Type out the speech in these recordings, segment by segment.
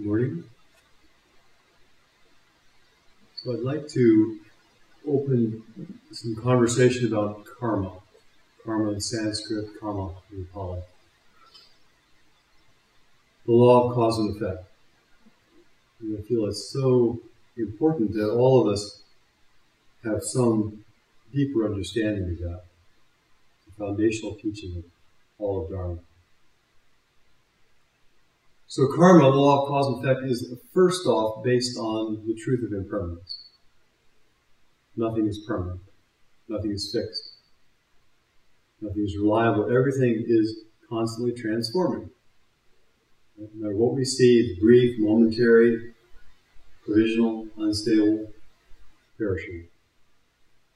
Morning. So I'd like to open some conversation about karma. Karma in Sanskrit, kamma in Pali. The law of cause and effect. And I feel it's so important that all of us have some deeper understanding of that. The foundational teaching of all of Dharma. So karma, the law of cause and effect, is first off based on the truth of impermanence. Nothing is permanent. Nothing is fixed. Nothing is reliable. Everything is constantly transforming. No matter what we see, brief, momentary, provisional, unstable, perishing.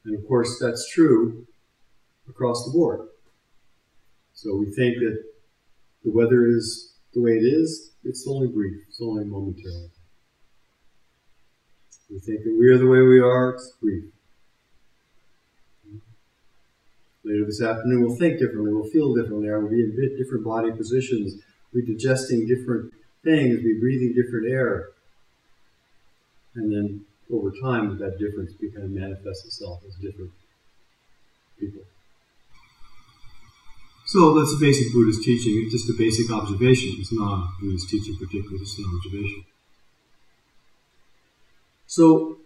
And of course, that's true across the board. So we think that the weather is the way it is, it's only brief, it's only momentary. We think that we are the way we are, it's brief. Later this afternoon, we'll think differently, we'll feel differently, we'll be in different body positions, we'll be digesting different things, we'll be breathing different air. And then over time, that difference of manifests itself as different people. So that's a basic Buddhist teaching. It's just a basic observation. It's not a Buddhist teaching particularly, it's an observation. So,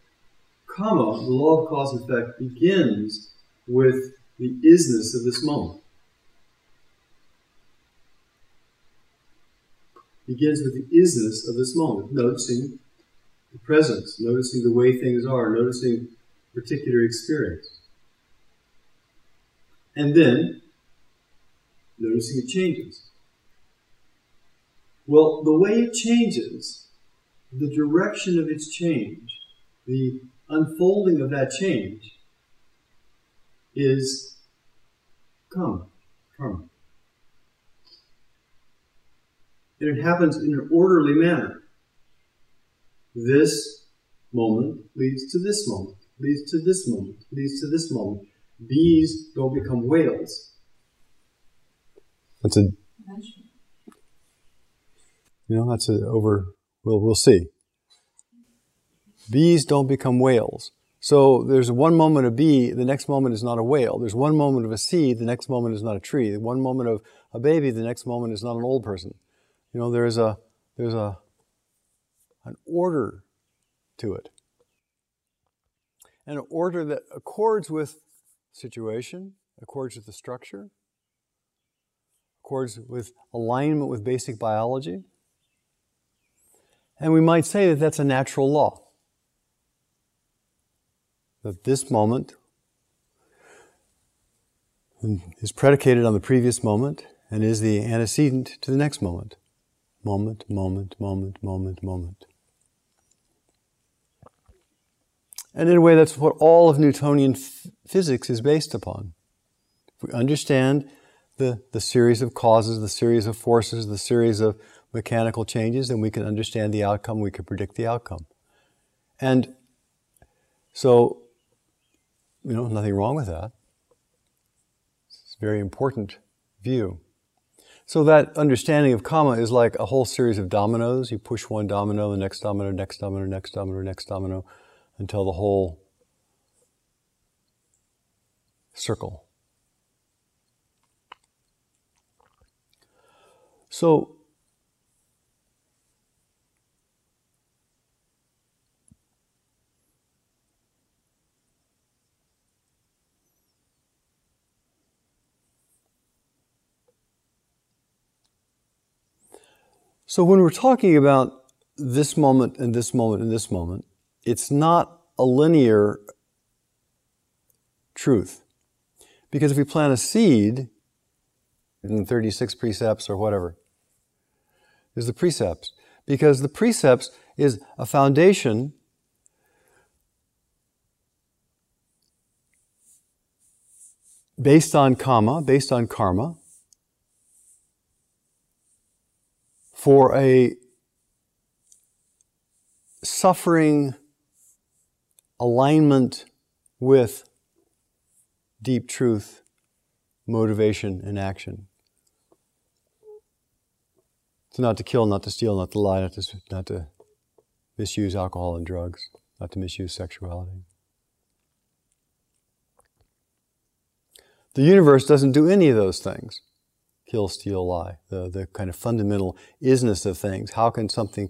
karma, the law of cause and effect, begins with the isness of this moment. Begins with the isness of this moment, noticing the presence, noticing the way things are, noticing particular experience. And then noticing it changes. Well, the way it changes, the direction of its change, the unfolding of that change is come, come. And it happens in an orderly manner. This moment leads to this moment, leads to this moment, leads to this moment. Bees don't become whales. That's a. You know, that's a over. We'll we'll see. Bees don't become whales. So there's one moment a bee, the next moment is not a whale. There's one moment of a seed, the next moment is not a tree. The One moment of a baby, the next moment is not an old person. You know, there's a there's a an order to it. And an order that accords with situation, accords with the structure, accords with alignment with basic biology. And we might say that that's a natural law. That this moment is predicated on the previous moment and is the antecedent to the next moment. Moment, moment, moment, moment, moment. And in a way, that's what all of Newtonian f- physics is based upon. If we understand the, the series of causes, the series of forces, the series of mechanical changes, then we can understand the outcome, we can predict the outcome. And so, you know, nothing wrong with that. It's a very important view. So that understanding of karma is like a whole series of dominoes. You push one domino, the next domino, next domino, next domino, next domino, until the whole circle So, So, when we're talking about this moment and this moment and this moment, it's not a linear truth. Because if we plant a seed in 36 precepts or whatever, is the precepts. Because the precepts is a foundation based on karma, based on karma, for a suffering alignment with deep truth, motivation, and action. So not to kill, not to steal, not to lie, not to, not to misuse alcohol and drugs, not to misuse sexuality. The universe doesn't do any of those things kill, steal, lie. The, the kind of fundamental isness of things. How can something,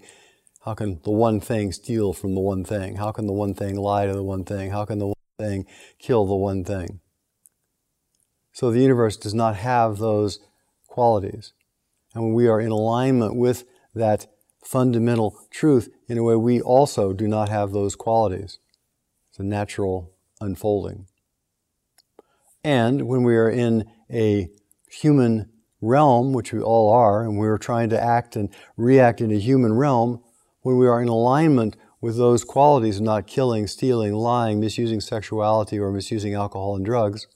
how can the one thing steal from the one thing? How can the one thing lie to the one thing? How can the one thing kill the one thing? So the universe does not have those qualities. And when we are in alignment with that fundamental truth, in a way, we also do not have those qualities. It's a natural unfolding. And when we are in a human realm, which we all are, and we are trying to act and react in a human realm, when we are in alignment with those qualities of not killing, stealing, lying, misusing sexuality, or misusing alcohol and drugs,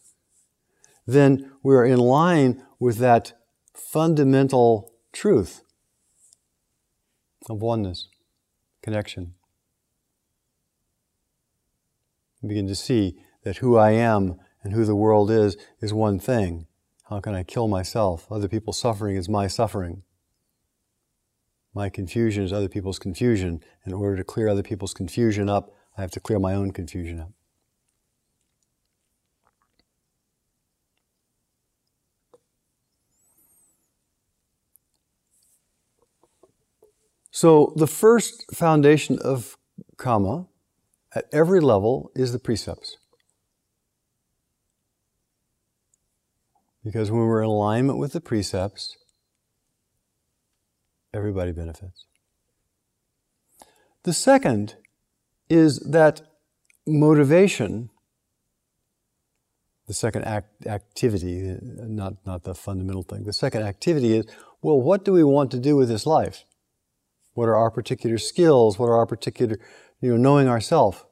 then we are in line with that fundamental truth of oneness, connection. We begin to see that who I am and who the world is is one thing. How can I kill myself? Other people's suffering is my suffering. My confusion is other people's confusion. In order to clear other people's confusion up, I have to clear my own confusion up. So, the first foundation of karma at every level is the precepts. Because when we're in alignment with the precepts, everybody benefits. The second is that motivation, the second act, activity, not, not the fundamental thing, the second activity is well, what do we want to do with this life? What are our particular skills? What are our particular, you know, knowing ourself?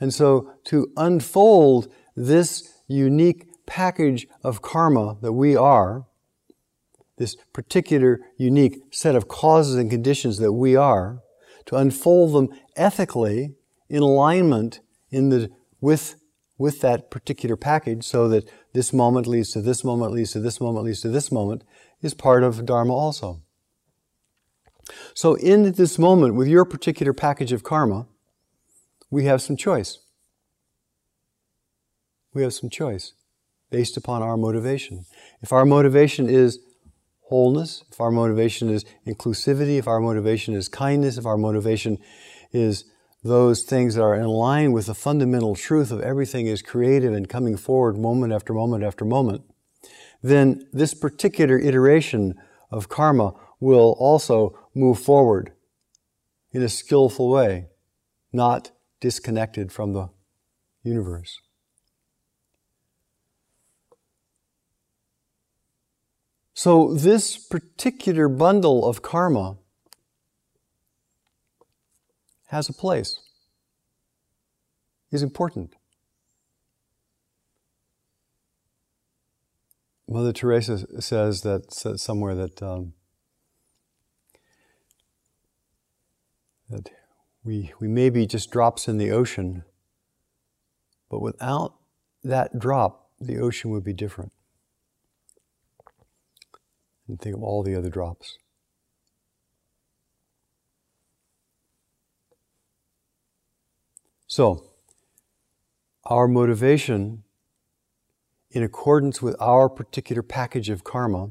And so to unfold this unique package of karma that we are, this particular unique set of causes and conditions that we are, to unfold them ethically in alignment in the, with, with that particular package so that this moment leads to this moment, leads to this moment, leads to this moment, is part of Dharma also. So, in this moment, with your particular package of karma, we have some choice. We have some choice based upon our motivation. If our motivation is wholeness, if our motivation is inclusivity, if our motivation is kindness, if our motivation is those things that are in line with the fundamental truth of everything is creative and coming forward moment after moment after moment, then this particular iteration of karma will also move forward in a skillful way, not disconnected from the universe. So, this particular bundle of karma has a place, is important. Mother Teresa says that somewhere that um, that we we may be just drops in the ocean, but without that drop, the ocean would be different and think of all the other drops. So, our motivation, in accordance with our particular package of karma,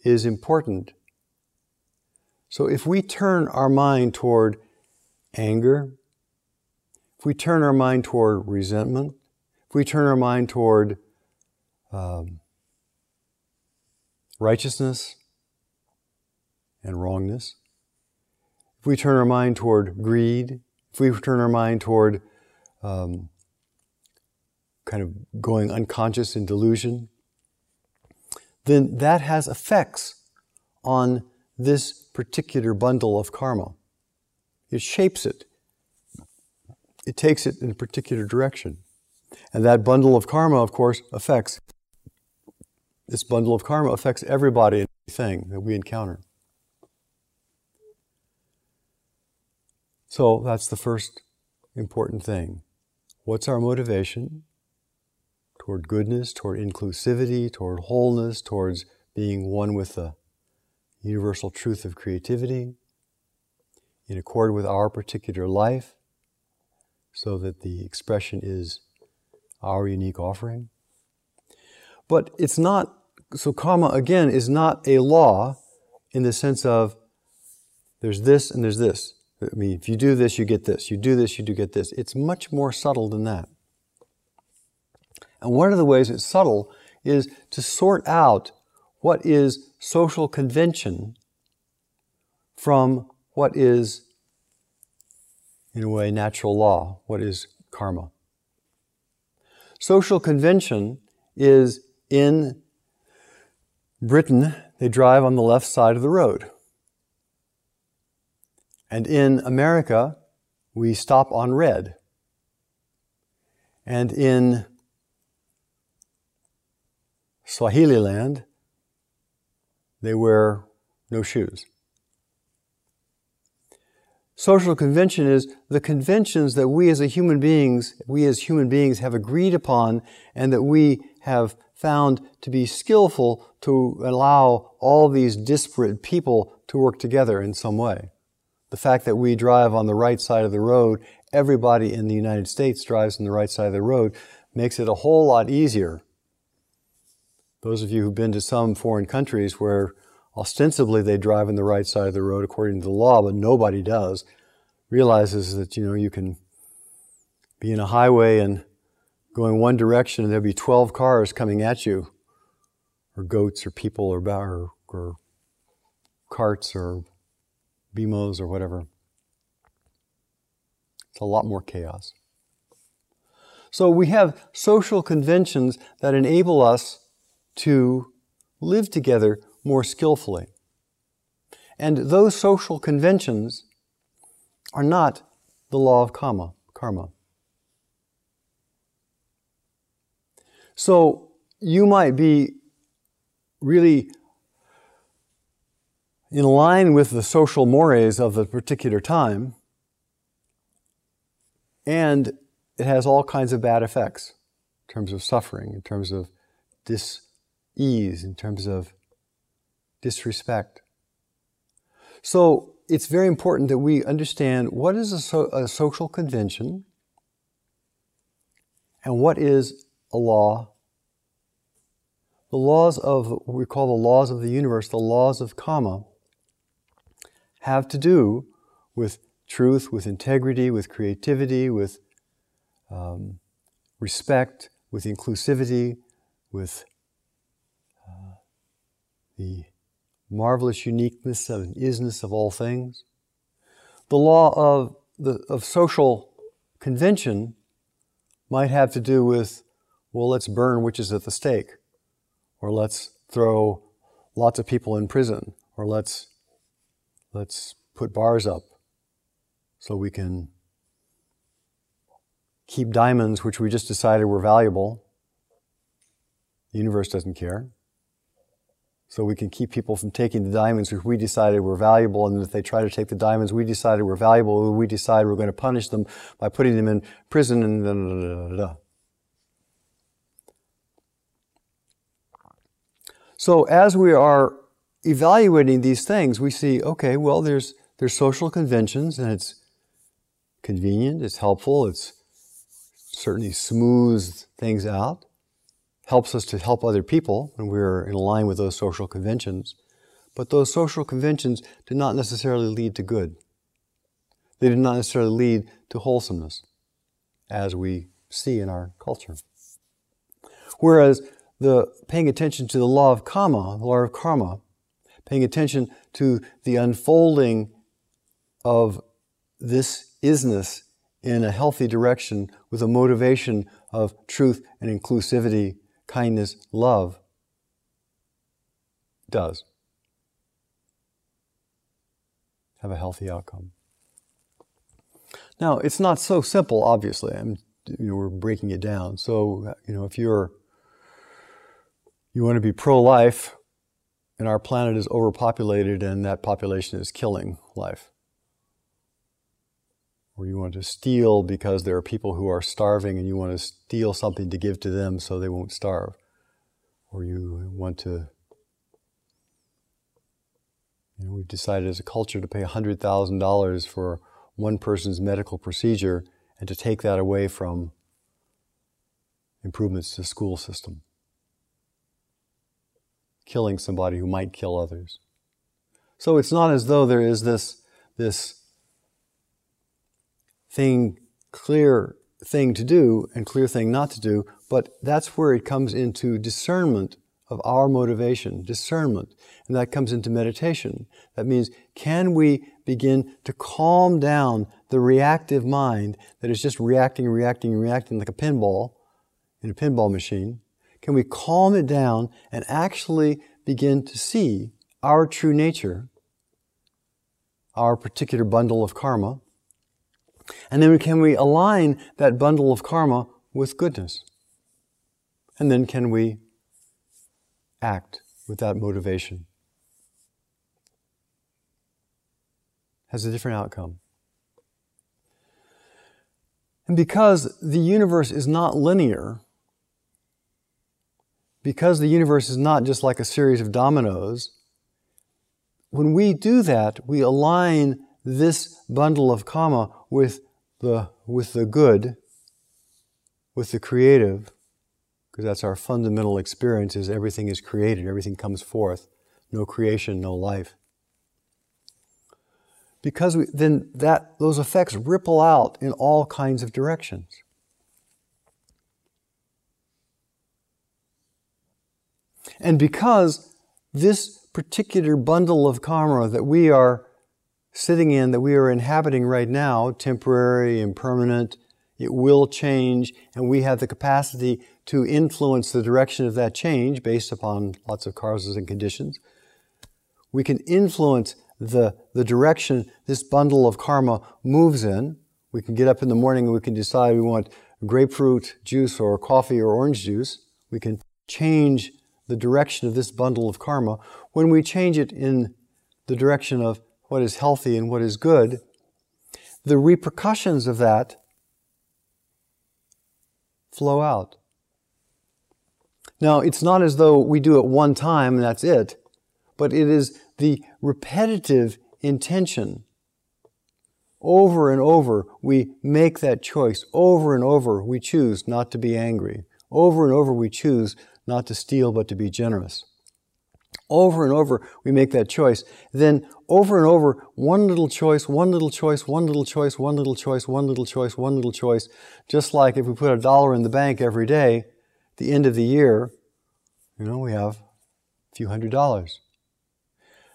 is important. So, if we turn our mind toward anger, if we turn our mind toward resentment, if we turn our mind toward um, righteousness and wrongness, if we turn our mind toward greed, if we turn our mind toward um, kind of going unconscious in delusion, then that has effects on this particular bundle of karma. It shapes it. It takes it in a particular direction. And that bundle of karma, of course, affects this bundle of karma affects everybody and everything that we encounter. So that's the first important thing. What's our motivation? Toward goodness, toward inclusivity, toward wholeness, towards being one with the universal truth of creativity in accord with our particular life so that the expression is our unique offering. But it's not, so karma again is not a law in the sense of there's this and there's this. I mean, if you do this, you get this. You do this, you do get this. It's much more subtle than that. And one of the ways it's subtle is to sort out what is social convention from what is, in a way, natural law, what is karma. Social convention is in Britain, they drive on the left side of the road. And in America, we stop on red. And in Swahili land, they wear no shoes. Social convention is the conventions that we as a human beings, we as human beings have agreed upon and that we have found to be skillful to allow all these disparate people to work together in some way. The fact that we drive on the right side of the road, everybody in the United States drives on the right side of the road, makes it a whole lot easier. Those of you who've been to some foreign countries where ostensibly they drive on the right side of the road according to the law, but nobody does, realizes that, you know, you can be in a highway and going one direction and there'll be 12 cars coming at you, or goats or people or, or, or carts or BMOs or whatever. It's a lot more chaos. So we have social conventions that enable us to live together more skillfully. And those social conventions are not the law of karma. karma. So you might be really in line with the social mores of the particular time, and it has all kinds of bad effects in terms of suffering, in terms of dis-ease, in terms of disrespect. So it's very important that we understand what is a, so, a social convention and what is a law the laws of what we call the laws of the universe, the laws of karma, have to do with truth, with integrity, with creativity, with um, respect, with inclusivity, with the marvelous uniqueness and isness of all things. The law of, the, of social convention might have to do with, well, let's burn witches at the stake, or let's throw lots of people in prison, or let's Let's put bars up so we can keep diamonds, which we just decided were valuable. The universe doesn't care. So we can keep people from taking the diamonds which we decided were valuable, and if they try to take the diamonds we decided were valuable, we decide we're going to punish them by putting them in prison and da, da, da, da. So as we are evaluating these things, we see, okay, well, there's, there's social conventions and it's convenient, it's helpful, it's certainly smooths things out, helps us to help other people when we're in line with those social conventions. But those social conventions do not necessarily lead to good. They do not necessarily lead to wholesomeness, as we see in our culture. Whereas the paying attention to the law of karma, the law of karma, paying attention to the unfolding of this isness in a healthy direction with a motivation of truth and inclusivity, kindness, love, does have a healthy outcome. Now, it's not so simple, obviously. I'm, you know, we're breaking it down. So, you know, if you're you want to be pro-life, and our planet is overpopulated and that population is killing life. Or you want to steal because there are people who are starving and you want to steal something to give to them so they won't starve. Or you want to You know, we've decided as a culture to pay $100,000 for one person's medical procedure and to take that away from improvements to the school system. Killing somebody who might kill others. So it's not as though there is this, this thing, clear thing to do and clear thing not to do, but that's where it comes into discernment of our motivation, discernment. And that comes into meditation. That means, can we begin to calm down the reactive mind that is just reacting, reacting, reacting like a pinball in a pinball machine? Can we calm it down and actually begin to see our true nature, our particular bundle of karma? And then can we align that bundle of karma with goodness? And then can we act with that motivation? Has a different outcome. And because the universe is not linear, because the universe is not just like a series of dominoes, when we do that, we align this bundle of karma with the, with the good, with the creative, because that's our fundamental experience is everything is created, everything comes forth. No creation, no life. Because we, then that, those effects ripple out in all kinds of directions. And because this particular bundle of karma that we are sitting in, that we are inhabiting right now, temporary, and permanent. it will change, and we have the capacity to influence the direction of that change based upon lots of causes and conditions. We can influence the, the direction this bundle of karma moves in. We can get up in the morning and we can decide we want grapefruit juice or coffee or orange juice. We can change the direction of this bundle of karma. When we change it in the direction of what is healthy and what is good, the repercussions of that flow out. Now, it's not as though we do it one time and that's it, but it is the repetitive intention. Over and over, we make that choice. Over and over, we choose not to be angry. Over and over, we choose not to steal, but to be generous. Over and over, we make that choice. Then, over and over, one little choice, one little choice, one little choice, one little choice, one little choice, one little choice. Just like if we put a dollar in the bank every day, the end of the year, you know, we have a few hundred dollars.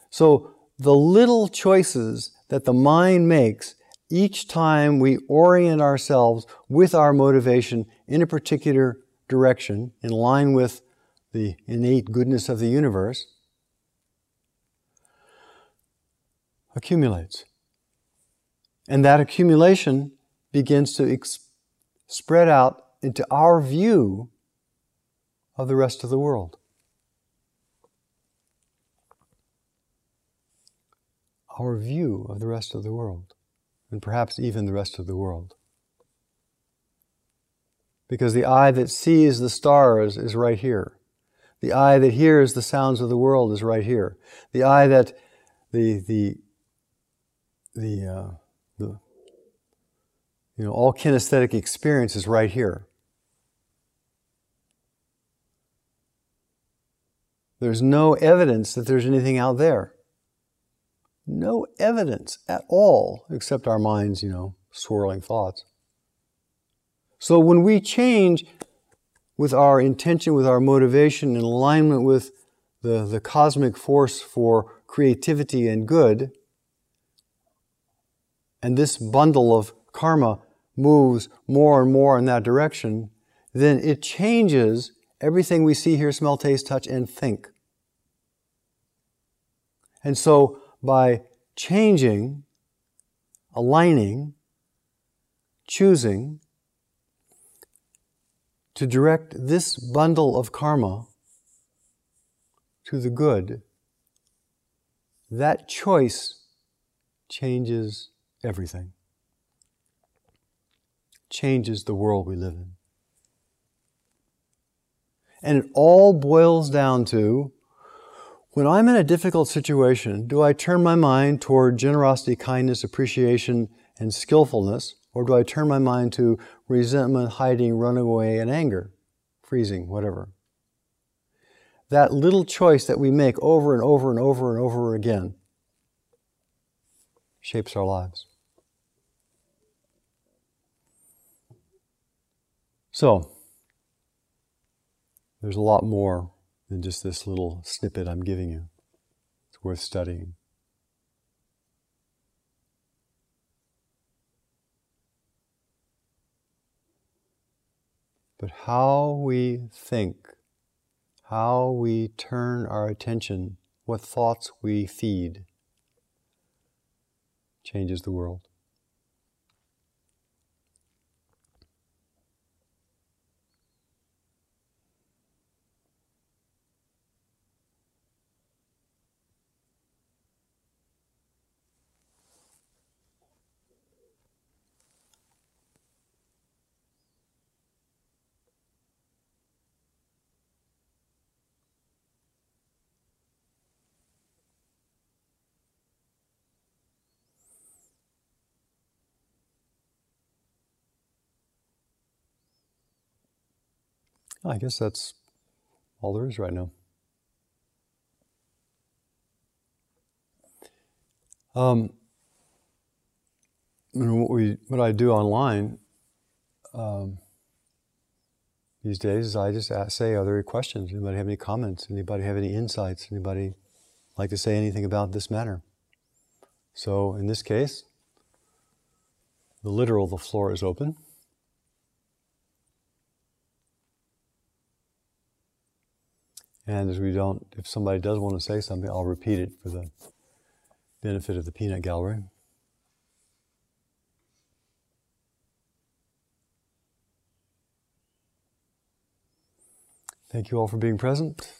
So, the little choices that the mind makes each time we orient ourselves with our motivation in a particular direction, in line with the innate goodness of the universe, accumulates. And that accumulation begins to ex- spread out into our view of the rest of the world. Our view of the rest of the world, and perhaps even the rest of the world. Because the eye that sees the stars is right here. The eye that hears the sounds of the world is right here. The eye that the the the uh, the you know all kinesthetic experience is right here. There's no evidence that there's anything out there. No evidence at all, except our minds, you know, swirling thoughts. So when we change with our intention, with our motivation, in alignment with the, the cosmic force for creativity and good, and this bundle of karma moves more and more in that direction, then it changes everything we see, hear, smell, taste, touch, and think. And so by changing, aligning, choosing, to direct this bundle of karma to the good, that choice changes everything, changes the world we live in. And it all boils down to When I'm in a difficult situation, do I turn my mind toward generosity, kindness, appreciation, and skillfulness, or do I turn my mind to resentment, hiding, running away, and anger, freezing, whatever? That little choice that we make over and over and over and over again shapes our lives. So, there's a lot more than just this little snippet I'm giving you. It's worth studying. But how we think, how we turn our attention, what thoughts we feed, changes the world. I guess that's all there is right now. Um, what we what I do online um, these days is I just ask, say, are there any questions? Anybody have any comments? Anybody have any insights? Anybody like to say anything about this matter? So in this case, the literal, the floor is open. And as we don't, if somebody does want to say something, I'll repeat it for the benefit of the peanut gallery. Thank you all for being present.